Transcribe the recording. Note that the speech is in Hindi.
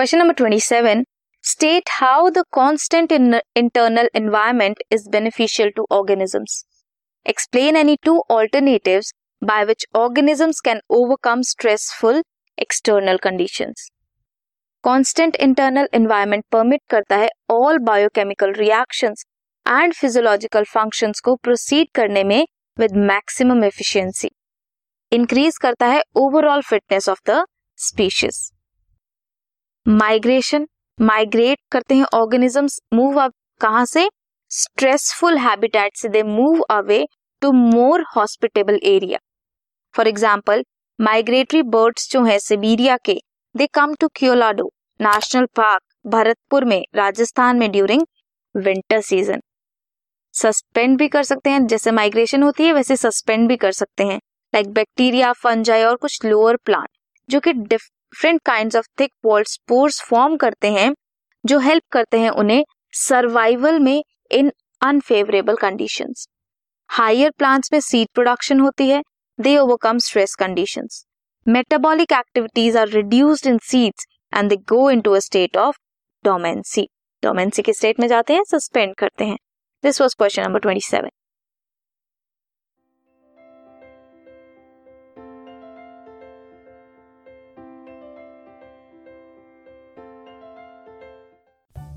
Question number 27. State how the constant in- internal environment is beneficial to organisms. Explain any two alternatives by which organisms can overcome stressful external conditions. Constant internal environment permit करता है all biochemical reactions and physiological functions को proceed करने में with maximum efficiency. Increase करता है overall fitness of the species. Migration migrate करते हैं ऑर्गेनिजम्स, मूव अप कहाँ से? स्ट्रेसफुल हैबिटेट से they move away to more hospitable area. For example, migratory birds जो है सिबीरिया के, they come to Keoladeo national park, Bharatpur में, राजस्थान में ड्यूरिंग विंटर सीज़न। सस्पेंड भी कर सकते हैं, जैसे माइग्रेशन होती है, वैसे सस्पेंड भी कर सकते हैं। लाइक बैक्टीरिया, फंजाई और कुछ लोअर प्लांट, जो कि different kind of thick walled spores form करते हैं, जो हेल्प करते हैं उन्हें सर्वाइवल में in unfavourable conditions higher plants में सीड प्रोडक्शन होती है they overcome stress condition metabolic activities are reduced in seeds and they go into a state of dormancy dormancy के स्टेट में जाते हैं सस्पेंड करते हैं. This was question number 27